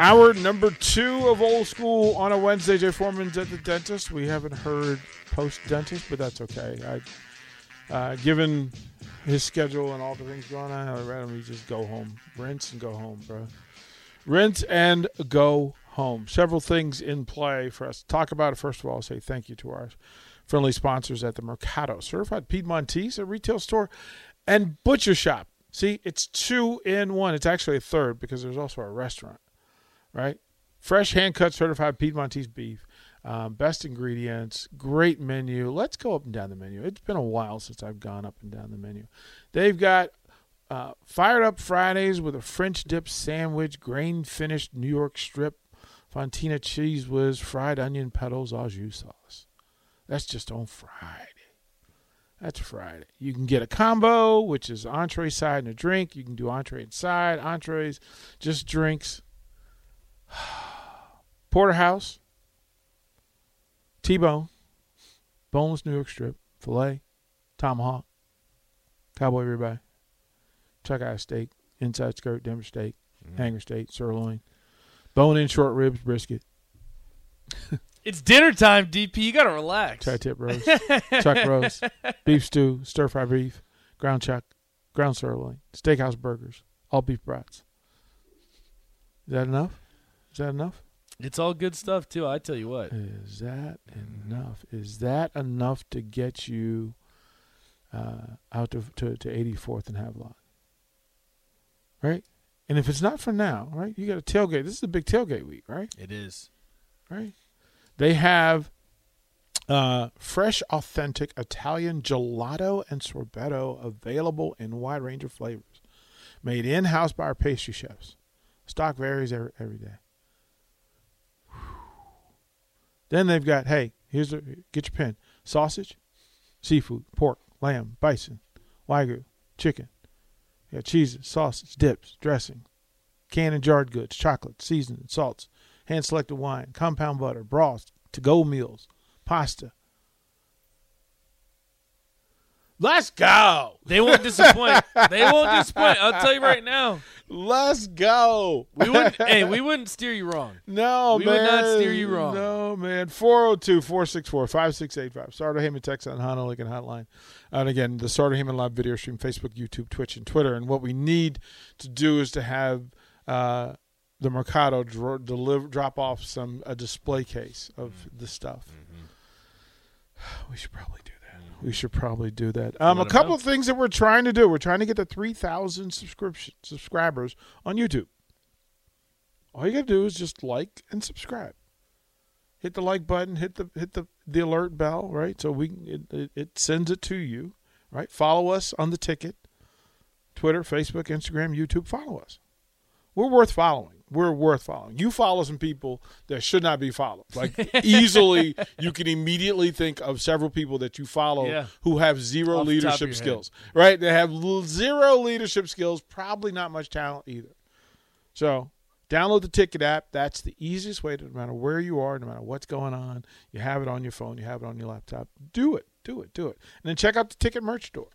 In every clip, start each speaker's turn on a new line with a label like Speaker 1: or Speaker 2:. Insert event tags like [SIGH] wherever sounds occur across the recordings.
Speaker 1: Hour number two of old school on a Wednesday. Jay Foreman's at the dentist. We haven't heard post dentist, but that's okay. I, uh, given his schedule and all the things going on, I'd rather me just go home, rinse and go home, bro. Rinse and go home. Several things in play for us to talk about. First of all, I'll say thank you to our friendly sponsors at the Mercado, certified Piedmontese, a retail store and butcher shop. See, it's two in one. It's actually a third because there's also a restaurant right? Fresh hand cut certified Piedmontese beef, um, best ingredients, great menu. Let's go up and down the menu. It's been a while since I've gone up and down the menu. They've got uh, fired up Fridays with a French dip sandwich, grain finished New York strip, Fontina cheese whiz, fried onion petals, au jus sauce. That's just on Friday. That's Friday. You can get a combo, which is entree side and a drink. You can do entree and side, entrees, just drinks. [SIGHS] Porterhouse, T-bone, boneless New York strip, filet, tomahawk, cowboy ribeye, chuck eye steak, inside skirt, Denver steak,
Speaker 2: Mm-hmm.
Speaker 1: hanger steak, sirloin, bone-in short ribs, brisket, [LAUGHS]
Speaker 2: It's dinner time, DP. You gotta relax.
Speaker 1: tri-tip roast, [LAUGHS] chuck roast, beef stew, stir-fry beef, ground chuck, ground sirloin, steakhouse burgers, all beef brats. Is that enough? Is that enough?
Speaker 2: It's all good stuff too. I tell you what.
Speaker 1: Is that enough? Is that enough to get you uh, out to, to to 84th and Havelock? Right? And if it's not for now, right? You got a tailgate. This is a big tailgate week, right?
Speaker 2: It is.
Speaker 1: Right? They have uh, fresh, authentic Italian gelato and sorbetto available in a wide range of flavors, made in house by our pastry chefs. Stock varies every, every day. Then they've got, hey, here's a get your pen: sausage, seafood, pork, lamb, bison, wagyu, chicken. Got cheeses, sausage, dips, dressing, canned and jarred goods, chocolate, seasoning, salts, hand selected wine, compound butter, broth, to go meals, pasta. Let's go.
Speaker 2: They won't disappoint. they won't disappoint. I'll tell you right now.
Speaker 1: Let's go.
Speaker 2: We wouldn't. hey, we wouldn't steer you wrong. [LAUGHS]
Speaker 1: No,
Speaker 2: We
Speaker 1: man.
Speaker 2: would not steer you wrong.
Speaker 1: No, man. 402 464 5685. Sartor Hamann text on Honda Lincoln Hotline. And again, the Sartor Hamann live video stream, Facebook, YouTube, Twitch, and Twitter. And what we need to do is to have uh, the Mercado dro- deliver, drop off some a display case of
Speaker 2: Mm-hmm.
Speaker 1: the stuff. [SIGHS] We should probably do that. We should probably do that. Um, a couple
Speaker 2: know.
Speaker 1: of things that we're trying to do. We're trying to get to 3,000 subscription subscribers on YouTube. All you got to do is just like and subscribe. Hit the like button, hit the hit the, the alert bell, right? So we it, it, it sends it to you, right? Follow us on the ticket. Twitter, Facebook, Instagram, YouTube, follow us. We're worth following. We're worth following. You follow some people that should not be followed. Like easily, [LAUGHS] you can immediately think of several people that you follow
Speaker 2: Yeah.
Speaker 1: who have zero
Speaker 2: Off the top of
Speaker 1: leadership
Speaker 2: your head.
Speaker 1: skills. Right? They have zero leadership skills. Probably not much talent either. So download the Ticket app. That's the easiest way to, no matter where you are, no matter what's going on, you have it on your phone, you have it on your laptop. Do it. Do it. Do it. And then check out the Ticket merch store.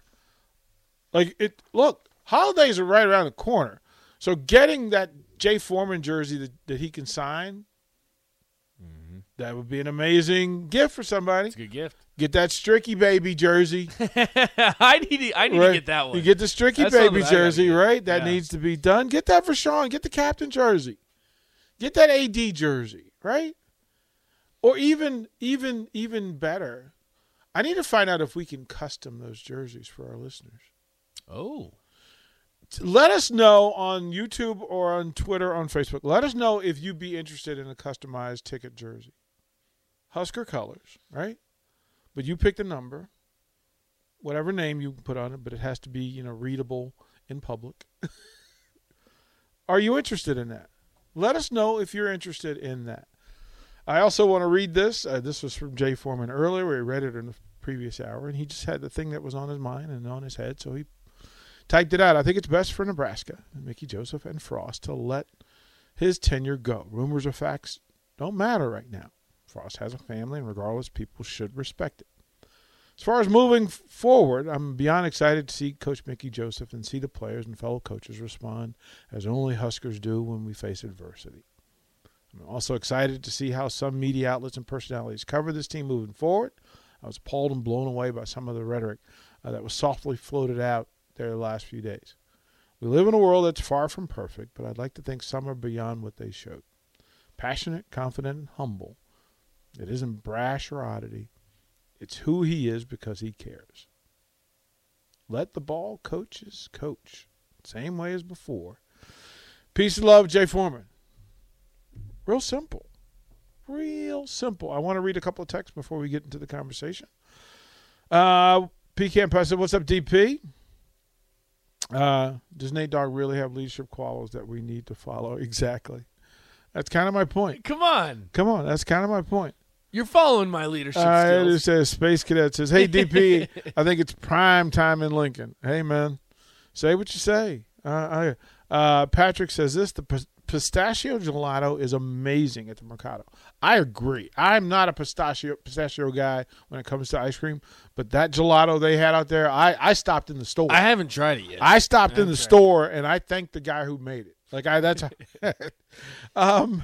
Speaker 1: Like it look, holidays are right around the corner. So getting that Jay Foreman jersey that, that he can sign, mm-hmm. that would be an amazing gift for somebody.
Speaker 2: It's a good gift.
Speaker 1: Get that Stricky baby jersey. [LAUGHS]
Speaker 2: I need. To, I need
Speaker 1: right?
Speaker 2: to get that one.
Speaker 1: You get the Stricky
Speaker 2: That's
Speaker 1: baby jersey, right? That
Speaker 2: Yeah.
Speaker 1: needs to be done. Get that for Sean. Get the captain jersey. Get that AD jersey, right? Or even even even better. I need to find out if we can custom those jerseys for our listeners.
Speaker 2: oh,
Speaker 1: let us know on YouTube or on Twitter, or on Facebook. Let us know if you'd be interested in a customized ticket jersey. Husker colors, right? But you pick the number, whatever name you put on it, but it has to be, you know, readable in public. [LAUGHS] Are you interested in that? Let us know if you're interested in that. I also want to read this. Uh, this was from Jay Foreman earlier. We read it in the previous hour, and he just had the thing that was on his mind and on his head, so he typed it out. I think it's best for Nebraska, Mickey Joseph, and Frost to let his tenure go. Rumors or facts don't matter right now. Frost has a family, and regardless, people should respect it. As far as moving forward, I'm beyond excited to see Coach Mickey Joseph and see the players and fellow coaches respond as only Huskers do when we face adversity. I'm also excited to see how some media outlets and personalities cover this team moving forward. I was appalled and blown away by some of the rhetoric uh, that was softly floated out there the last few days. We live in a world that's far from perfect, but I'd like to think some are beyond what they showed. Passionate, confident, and humble. It isn't brash or oddity. It's who he is because he cares. Let the ball coaches coach. Same way as before. Peace and love, Jay Foreman. Real simple. Real simple. I want to read a couple of texts before we get into the conversation. Uh, PCAM President, what's up, DP? Uh, does Nate Dogg really have leadership qualities that we need to follow? [LAUGHS] Exactly. That's kind of my point.
Speaker 2: Come on.
Speaker 1: Come on, that's kind of my point.
Speaker 2: You're following my leadership
Speaker 1: Uh, it says Space Cadet says, "Hey DP, [LAUGHS] I think it's prime time in Lincoln. Hey man, say what you say." Uh, I, uh, Patrick says this: the pistachio gelato is amazing at the Mercado. I agree. I'm not a pistachio pistachio guy when it comes to ice cream, but that gelato they had out there, I, I stopped in the store.
Speaker 2: I haven't tried it yet.
Speaker 1: I stopped in the store and I thanked the guy who made it. Like I that's [LAUGHS] um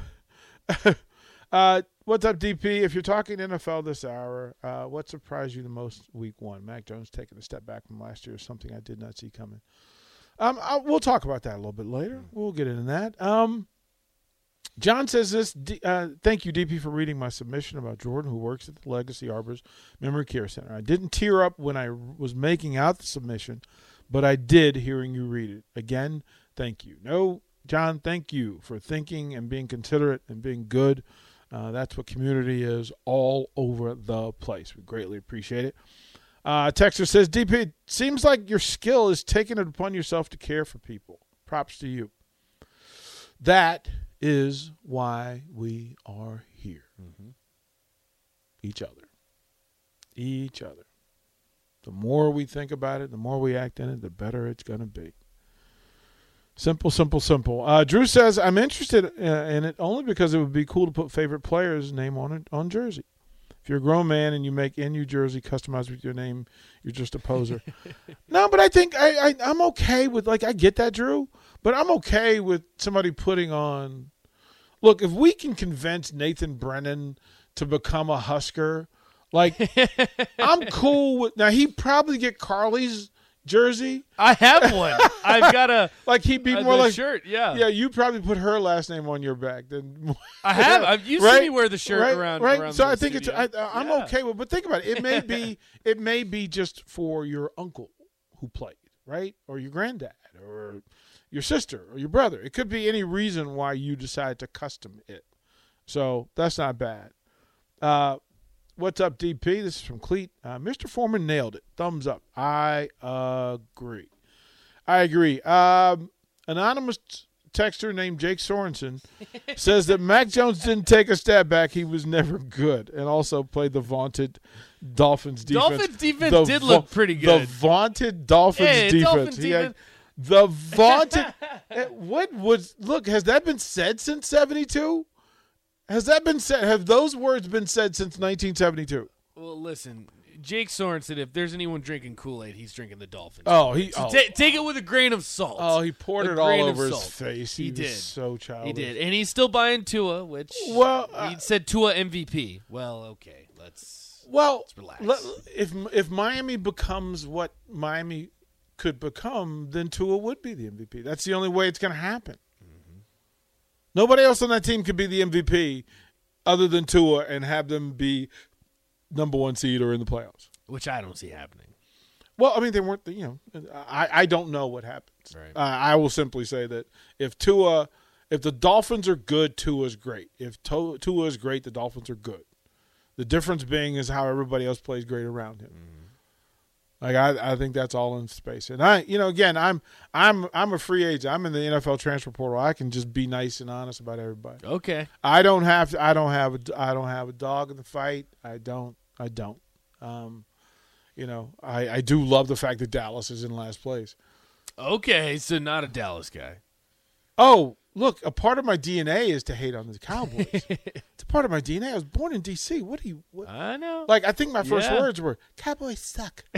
Speaker 1: [LAUGHS] uh what's up DP? If you're talking NFL this hour, uh what surprised you the most week 1? Mac Jones taking a step back from last year is something I did not see coming. Um I, we'll talk about that a little bit later. We'll get into that. Um John says this. Uh, thank you, DP, for reading my submission about Jordan, who works at the Legacy Arbors Memory Care Center. I didn't tear up when I was making out the submission, but I did hearing you read it. Again, thank you. No, John, thank you for thinking and being considerate and being good. Uh, that's what community is all over the place. We greatly appreciate it. Uh, Texter says, DP, seems like your skill is taking it upon yourself to care for people. Props to you. That is why we are here. Each other. Each other. The more we think about it, the more we act in it, the better it's going to be. Simple, simple, simple. Uh, Drew says, I'm interested uh, in it only because it would be cool to put favorite player's name on it on jersey. If you're a grown man and you make in New jersey customized with your name, you're just a poser. [LAUGHS] no, but I think I, I I'm okay with like I get that, Drew, but I'm okay with somebody putting on. Look, if we can convince Nathan Brennan to become a Husker, like [LAUGHS] I'm cool with. Now he'd probably get Carly's jersey.
Speaker 2: I have one. I've got a, [LAUGHS]
Speaker 1: Like he'd be more like
Speaker 2: shirt. Yeah.
Speaker 1: Yeah, you probably put her last name on your back. Then [LAUGHS]
Speaker 2: I have. I've, you
Speaker 1: right?
Speaker 2: see me wear the shirt
Speaker 1: right?
Speaker 2: around.
Speaker 1: Right.
Speaker 2: around
Speaker 1: so I think
Speaker 2: studio.
Speaker 1: it's. I, I'm
Speaker 2: Yeah.
Speaker 1: okay with. But think about it. It may be. [LAUGHS] it may be just for your uncle who played, right, or your granddad, or your sister, or your brother. It could be any reason why you decide to custom it. So that's not bad. Uh, what's up, DP? This is from Cleat. Uh, Mr. Foreman nailed it. Thumbs up. I agree. I agree. Um, anonymous texter named Jake Sorensen [LAUGHS] says that Mac Jones didn't take a step back. He was never good, and also played the vaunted Dolphins defense.
Speaker 2: Dolphins defense
Speaker 1: The
Speaker 2: did look pretty good.
Speaker 1: The vaunted Dolphins
Speaker 2: Yeah,
Speaker 1: defense.
Speaker 2: Dolphins
Speaker 1: He
Speaker 2: defense-
Speaker 1: the [LAUGHS] vaunted. Eh, what was? Look, has that been said since '72? Has that been said? Have those words been said since 1972?
Speaker 2: Well, listen, Jake Sorensen. If there's anyone drinking Kool Aid, he's drinking the Dolphins.
Speaker 1: Oh, he.
Speaker 2: So
Speaker 1: Oh,
Speaker 2: ta- take it with a grain of salt.
Speaker 1: oh, he poured
Speaker 2: A
Speaker 1: it all over his face. He,
Speaker 2: He
Speaker 1: was
Speaker 2: did.
Speaker 1: so childish.
Speaker 2: he did, and he's still buying Tua, which
Speaker 1: Well, uh,
Speaker 2: he said Tua MVP. Well, okay, let's.
Speaker 1: Well, let's
Speaker 2: relax.
Speaker 1: let- if if Miami becomes what Miami could become, then Tua would be the MVP. That's the only way it's going to happen. Nobody else on that team could be the MVP other than Tua and have them be number one seed or in the playoffs.
Speaker 2: Which I don't see happening.
Speaker 1: Well, I mean, they weren't. You know, I, I don't know what happens.
Speaker 2: Right.
Speaker 1: Uh, I will simply say that if Tua, if the Dolphins are good, Tua's great. If Tua is great, the Dolphins are good. The difference being is how everybody else plays great around him. Like I, I think that's all in space. And I, you know, again, I'm, I'm, I'm a free agent. I'm in the NFL transfer portal. I can just be nice and honest about everybody.
Speaker 2: Okay.
Speaker 1: I don't have to. I don't have a. I don't have a dog in the fight. I don't. I don't. Um, you know, I, I do love the fact that Dallas is in last place.
Speaker 2: Okay. So not a Dallas guy.
Speaker 1: Oh, look, a part of my DNA is to hate on the Cowboys. [LAUGHS] it's a part of my DNA. I was born in D.C. What do you? What,
Speaker 2: I know.
Speaker 1: like, I think my first
Speaker 2: Yeah.
Speaker 1: words were "Cowboys suck." [LAUGHS] [LAUGHS]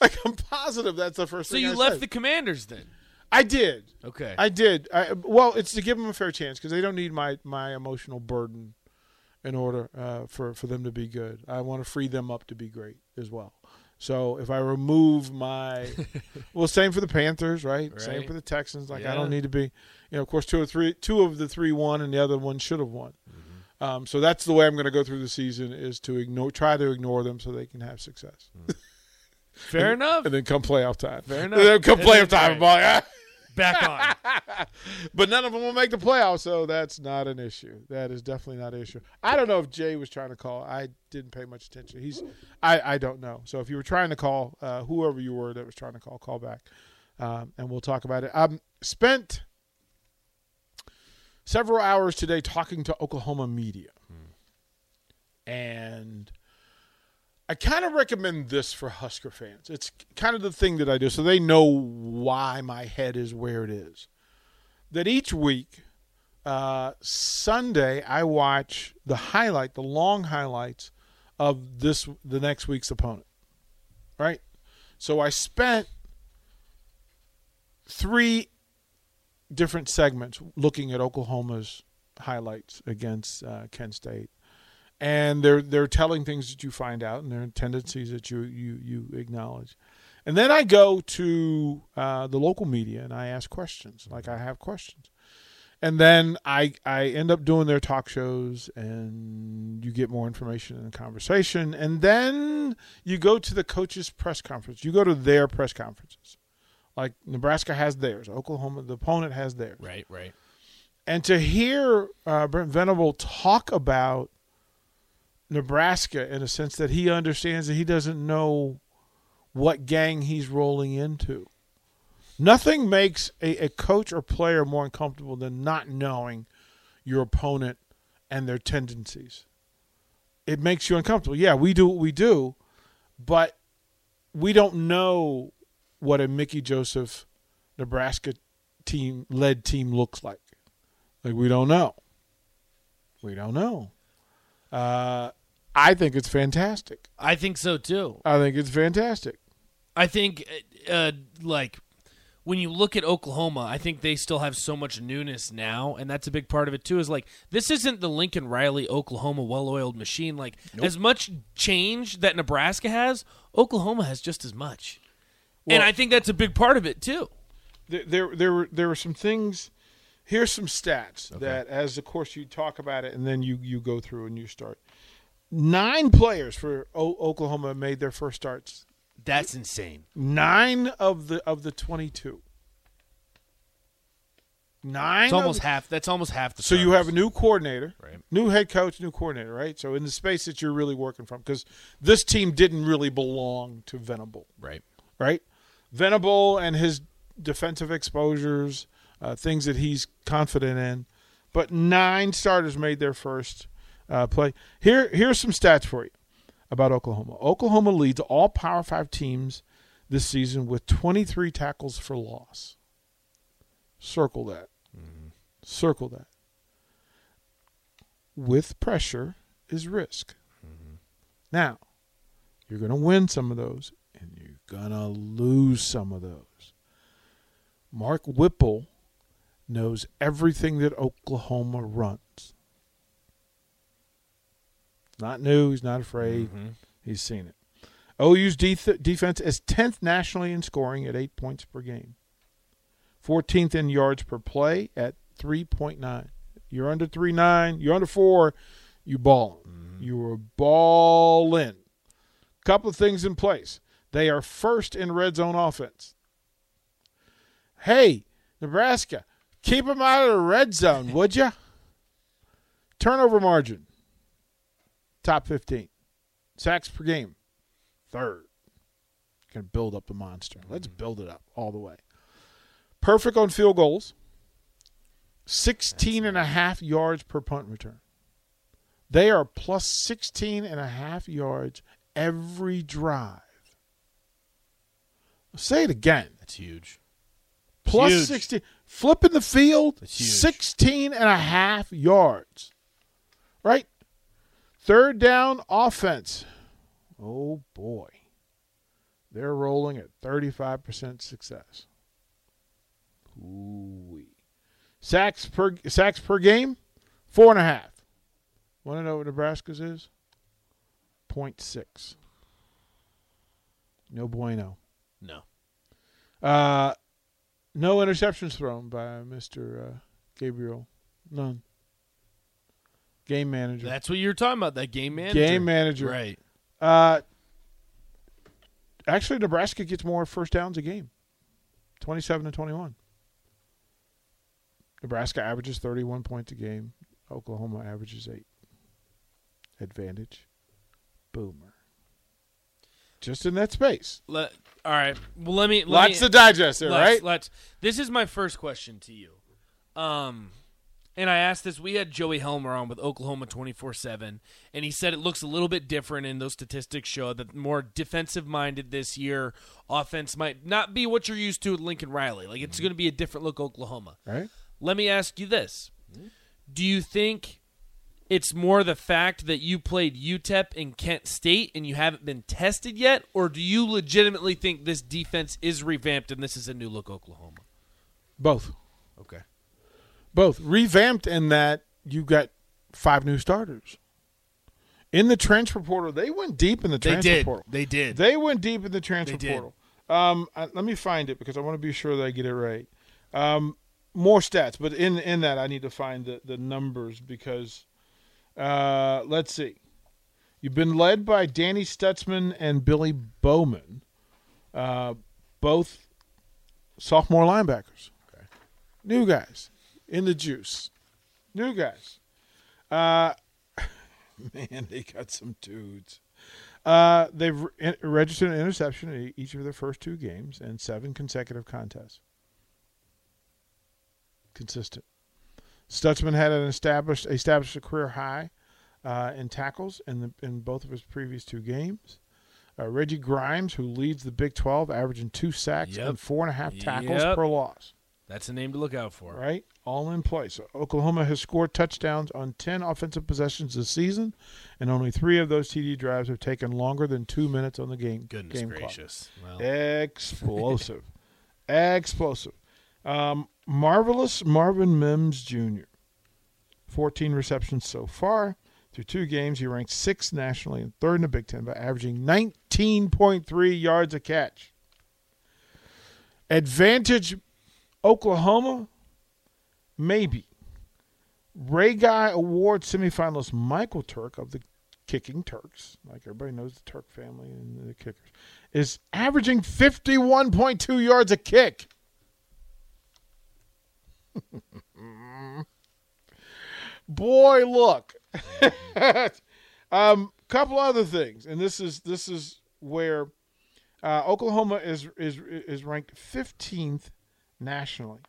Speaker 1: like, I'm positive that's the first
Speaker 2: so you
Speaker 1: I
Speaker 2: left
Speaker 1: said.
Speaker 2: the Commanders then?
Speaker 1: I did.
Speaker 2: Okay.
Speaker 1: I did. I, well, it's to give them a fair chance because they don't need my my emotional burden in order uh, for for them to be good. I want to free them up to be great as well. So if I remove my, [LAUGHS] well, same for the Panthers, right? Same for the Texans. Like I don't need to be, you know. Of course, two or three, two of the three won, and the other one should have won.
Speaker 2: Mm-hmm.
Speaker 1: Um, so that's the way I'm going to go through the season is to ignore, try to ignore them so they can have success,
Speaker 2: Fair [LAUGHS] enough.
Speaker 1: and then come playoff time.
Speaker 2: Fair [LAUGHS]
Speaker 1: And
Speaker 2: enough.
Speaker 1: then come
Speaker 2: And
Speaker 1: playoff time, I'm like, ah.
Speaker 2: Back on. [LAUGHS]
Speaker 1: but none of them will make the playoffs, so that's not an issue. That is definitely not an issue. I don't know if Jay was trying to call. I didn't pay much attention. He's, I, I don't know. So if you were trying to call, uh, whoever you were that was trying to call, call back, um, and we'll talk about it. I spent several hours today talking to Oklahoma media, and I kind of recommend this for Husker fans. It's kind of the thing that I do, so they know why my head is where it is. That each week, uh, Sunday, I watch the highlight, the long highlights of this the next week's opponent. Right. So I spent three different segments looking at Oklahoma's highlights against uh, Kent State and they're they're telling things that you find out and there are tendencies that you you you acknowledge. And then i go to uh, the local media and i ask questions like i have questions. And then i i end up doing their talk shows and you get more information in the conversation. And then you go to the coaches press conference. You go to their press conferences. Like nebraska has theirs. Oklahoma the opponent has theirs.
Speaker 2: Right. Right.
Speaker 1: and to hear uh, Brent Venable talk about Nebraska in a sense that he understands that he doesn't know what gang he's rolling into. Nothing makes a, a coach or player more uncomfortable than not knowing your opponent and their tendencies. It makes you uncomfortable. Yeah, we do what we do, but we don't know what a Mickey Joseph Nebraska team led team looks like. Like we don't know. We don't know. Uh, I think it's fantastic.
Speaker 2: I think so too.
Speaker 1: I think it's fantastic.
Speaker 2: I think, uh, uh, like, when you look at Oklahoma, I think they still have so much newness now, and that's a big part of it too. Is like this isn't the Lincoln Riley Oklahoma well-oiled machine. Like as much change that Nebraska has, Oklahoma has just as much, and I think that's a big part of it too.
Speaker 1: There, there, there were there were some things. Here's some stats that, as of course, you talk about it and then you you go through and you start. Nine players for o- Oklahoma made their first starts.
Speaker 2: That's insane.
Speaker 1: Nine of the of the twenty two. Nine.
Speaker 2: It's almost
Speaker 1: the-
Speaker 2: half. That's almost half the.
Speaker 1: So you have a new coordinator,
Speaker 2: Right.
Speaker 1: new head coach, new coordinator, right? So in the space that you're really working from, because this team didn't really belong to Venable,
Speaker 2: right.
Speaker 1: right? Venable and his defensive exposures, uh, things that he's confident in, but nine starters made their first uh, play. Here, here's some stats for you about Oklahoma. Oklahoma leads all Power Five teams this season with 23 tackles for loss. Circle that. Circle that. With pressure is risk. Now, you're going to win some of those, and you're going to lose some of those. Mark Whipple knows everything that Oklahoma runs. Not new. He's not afraid. Mm-hmm. He's seen it. OU's def- defense is 10th nationally in scoring at 8 points per game. 14th in yards per play at 3.9. You're under 3.9. You're under 4. You balling. Mm-hmm. You were balling. Couple of things in place. They are first in red zone offense. Hey, Nebraska, keep them out of the red zone, would you? Turnover margin, top 15. Sacks per game, third. Going to build up the monster. Let's mm-hmm. build it up all the way. Perfect on field goals, 16 and a half yards per punt return. They are plus 16 and a half yards every drive. I'll say it again.
Speaker 2: That's huge.
Speaker 1: Plus
Speaker 2: huge.
Speaker 1: 16. Flipping the field,
Speaker 2: That's
Speaker 1: 16 and a half yards. Right? Third down offense. Oh, boy. They're rolling at 35% success. Ooh-wee. Sacks per sacks per game, four and a half. Want to know what Nebraska's is? Point six. No bueno.
Speaker 2: No.
Speaker 1: Uh, no interceptions thrown by Mr. Uh, Gabriel. None. Game manager.
Speaker 2: That's what you were talking about. That game manager.
Speaker 1: Game manager.
Speaker 2: Right.
Speaker 1: Uh, actually, Nebraska gets more first downs a game 27 to 21. Nebraska averages 31 points a game. Oklahoma averages 8. Advantage. Boomer. Just in that space.
Speaker 2: Let, all right. Well, let me. Let
Speaker 1: Lots
Speaker 2: me,
Speaker 1: to digest there,
Speaker 2: let's,
Speaker 1: right?
Speaker 2: Let's. This is my first question to you. Um, and I asked this. We had Joey Helmer on with Oklahoma twenty four seven, and he said it looks a little bit different, and those statistics show that more defensive minded this year. Offense might not be what you're used to with Lincoln Riley. Like it's mm-hmm. going to be a different look Oklahoma.
Speaker 1: Right?
Speaker 2: Let me ask you this: mm-hmm. Do you think it's more the fact that you played UTEP in Kent State and you haven't been tested yet, or do you legitimately think this defense is revamped and this is a new look Oklahoma?
Speaker 1: Both.
Speaker 2: Okay.
Speaker 1: Both. Revamped in that you got five new starters. In the transfer portal, they went deep in the
Speaker 2: They
Speaker 1: transfer
Speaker 2: did.
Speaker 1: portal.
Speaker 2: They did.
Speaker 1: They went deep in the transfer portal. Um, I, let me find it because I want to be sure that I get it right. Um, more stats, but in in that I need to find the, the numbers because uh, let's see. You've been led by Danny Stutsman and Billy Bowman, uh, both sophomore linebackers. Okay. New guys in the juice. New guys. Uh, [LAUGHS] man, they got some dudes. Uh, they've re- registered an interception in each of their first two games and seven consecutive contests. Consistent. Stutsman had an established established a career high uh, in tackles in the, in both of his previous two games. Uh, Reggie Grimes, who leads the Big 12, averaging two sacks
Speaker 2: Yep.
Speaker 1: and four and a half tackles
Speaker 2: Yep.
Speaker 1: per loss.
Speaker 2: That's a name to look out for.
Speaker 1: Right, all in place. Oklahoma has scored touchdowns on ten offensive possessions this season, and only three of those TD drives have taken longer than two minutes on the game.
Speaker 2: Goodness
Speaker 1: game clock.
Speaker 2: gracious. Well,
Speaker 1: Explosive. [LAUGHS] Explosive. Um, marvelous Marvin Mims Jr. 14 receptions so far. Through two games, he ranked sixth nationally and third in the Big Ten by averaging 19.3 yards a catch. Advantage Oklahoma? Maybe. Ray Guy Award semifinalist Michael Turk of the Kicking Turks, like everybody knows the Turk family and the kickers, is averaging 51.2 yards a kick. [LAUGHS] Boy, look. [LAUGHS] um, couple other things, and this is this is where uh, Oklahoma is is is ranked 15th nationally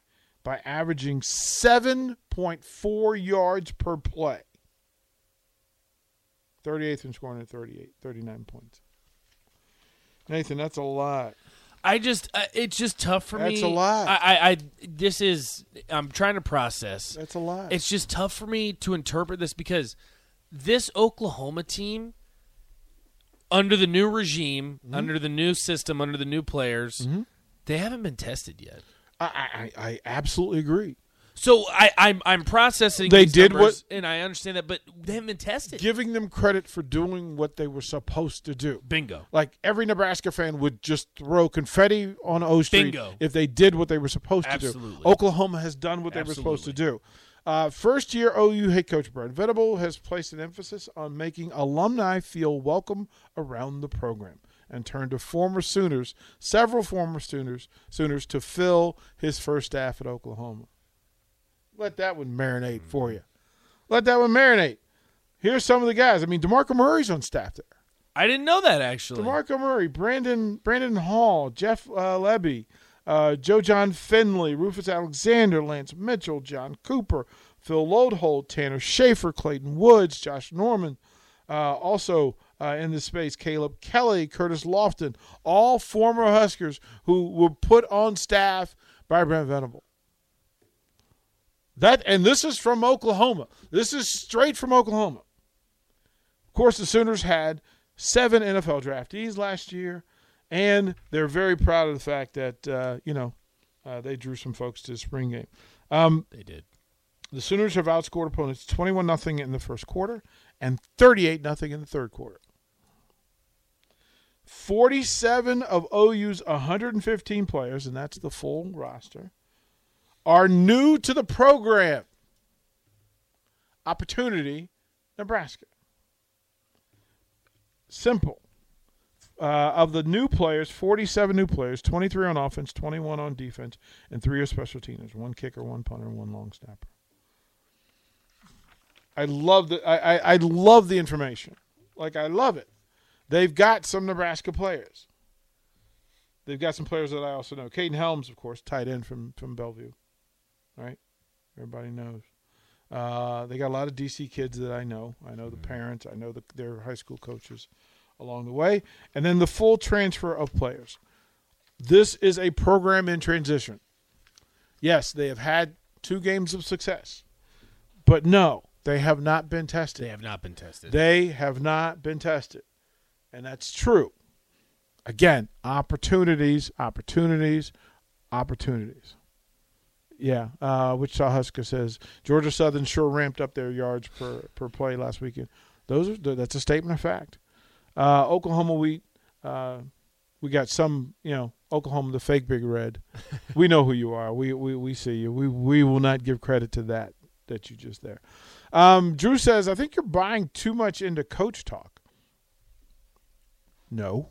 Speaker 1: by averaging 7.4 yards per play. 38th in scoring at 38, 39 points. Nathan, that's a lot.
Speaker 2: I just, uh, it's just tough for me.
Speaker 1: That's a lot.
Speaker 2: I, I, I, this is, I'm trying to process.
Speaker 1: That's a lot.
Speaker 2: It's just tough for me to interpret this because this Oklahoma team, under the new regime,
Speaker 1: Mm-hmm.
Speaker 2: under the new system, under the new players, they haven't been tested yet.
Speaker 1: I, I, I absolutely agree.
Speaker 2: So I, I'm I'm processing.
Speaker 1: They did
Speaker 2: numbers,
Speaker 1: what-
Speaker 2: and I understand that, but they haven't been tested.
Speaker 1: Giving them credit for doing what they were supposed to do.
Speaker 2: Bingo.
Speaker 1: Like every Nebraska fan would just throw confetti on O Street
Speaker 2: Bingo.
Speaker 1: if they did what they were supposed to do. Absolutely. Oklahoma has done what they were supposed to do. Uh, first year OU head coach Brent Venable has placed an emphasis on making alumni feel welcome around the program and turned to former Sooners, several former Sooners, Sooners to fill his first staff at Oklahoma. Let that one marinate for you. Let that one marinate. Here's some of the guys. I mean, DeMarco Murray's on staff there.
Speaker 2: I didn't know that actually.
Speaker 1: DeMarco Murray, Brandon Brandon Hall, Jeff uh, Lebby, uh, Joe Jon Finley, Rufus Alexander, Lance Mitchell, John Cooper, Phil Loadholt, Tanner Schaefer, Clayton Woods, Josh Norman. Uh, also uh, in this space, Caleb Kelly, Curtis Lofton, all former Huskers who were put on staff by Brent Venable. That and this is from Oklahoma. This is straight from Oklahoma. Of course, the Sooners had seven NFL draftees last year, and they're very proud of the fact that uh, you know uh, they drew some folks to the spring game. Um,
Speaker 2: they did.
Speaker 1: The Sooners have outscored opponents twenty-one nothing in the first quarter and thirty-eight nothing in the third quarter. Forty-seven of OU's one hundred and fifteen players, and that's the full roster, are new to the program. Opportunity, Nebraska. Simple. Uh, of the new players, 47 new players, 23 on offense, 21 on defense, and three are special teamers one kicker, one punter, and one long snapper. I love the I, I, I love the information. Like I love it. They've got some Nebraska players. They've got some players that I also know. Kaden Helms, of course, tight end from from Bellevue. Right? Everybody knows. Uh, they got a lot of DC kids that I know. I know the parents. I know the, their high school coaches along the way. And then the full transfer of players. This is a program in transition. Yes, they have had two games of success. But no, they have not been tested.
Speaker 2: They have not been tested.
Speaker 1: They have not been tested. And that's true. Again, opportunities, opportunities, opportunities. Yeah, uh, Wichita Husker says Georgia Southern sure ramped up their yards per, per play last weekend. Those are that's a statement of fact. Uh, Oklahoma, we uh, we got some, you know, Oklahoma, the fake big red. [LAUGHS] we know who you are. We, we we see you. We we will not give credit to that that you just there. Um, Drew says, I think you're buying too much into coach talk. No,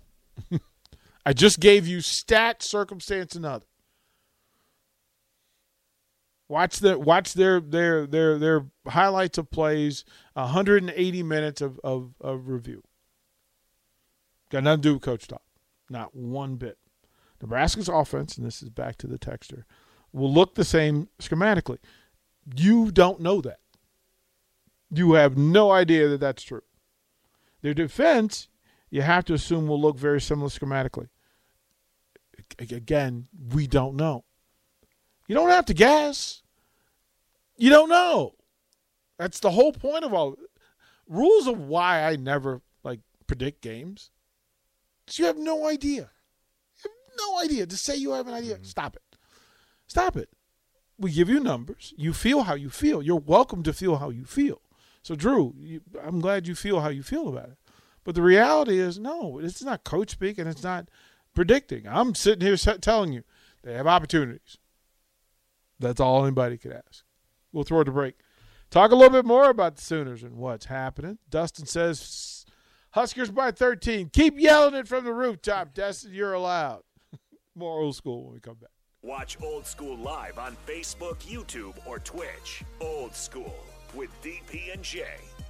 Speaker 1: [LAUGHS] I just gave you stat, circumstance, and other. Watch their watch their their their their highlights of plays, 180 minutes of, of, of review. Got nothing to do with coach talk. Not one bit. Nebraska's offense, and this is back to the texture, will look the same schematically. You don't know that. You have no idea that that's true. Their defense, you have to assume, will look very similar schematically. Again, we don't know. You don't have to guess. You don't know. That's the whole point of all rules of why I never like predict games. So you have no idea. You have no idea. To say you have an idea, mm-hmm. stop it. Stop it. We give you numbers. You feel how you feel. You're welcome to feel how you feel. So, Drew, you, I'm glad you feel how you feel about it. But the reality is, no, it's not coach speak and it's not predicting. I'm sitting here telling you they have opportunities. That's all anybody could ask. We'll throw it to break. Talk a little bit more about the Sooners and what's happening. Dustin says Huskers by 13. Keep yelling it from the rooftop, Dustin. You're allowed. [LAUGHS] more old school when we come back.
Speaker 3: Watch Old School live on Facebook, YouTube, or Twitch. Old School with DP and J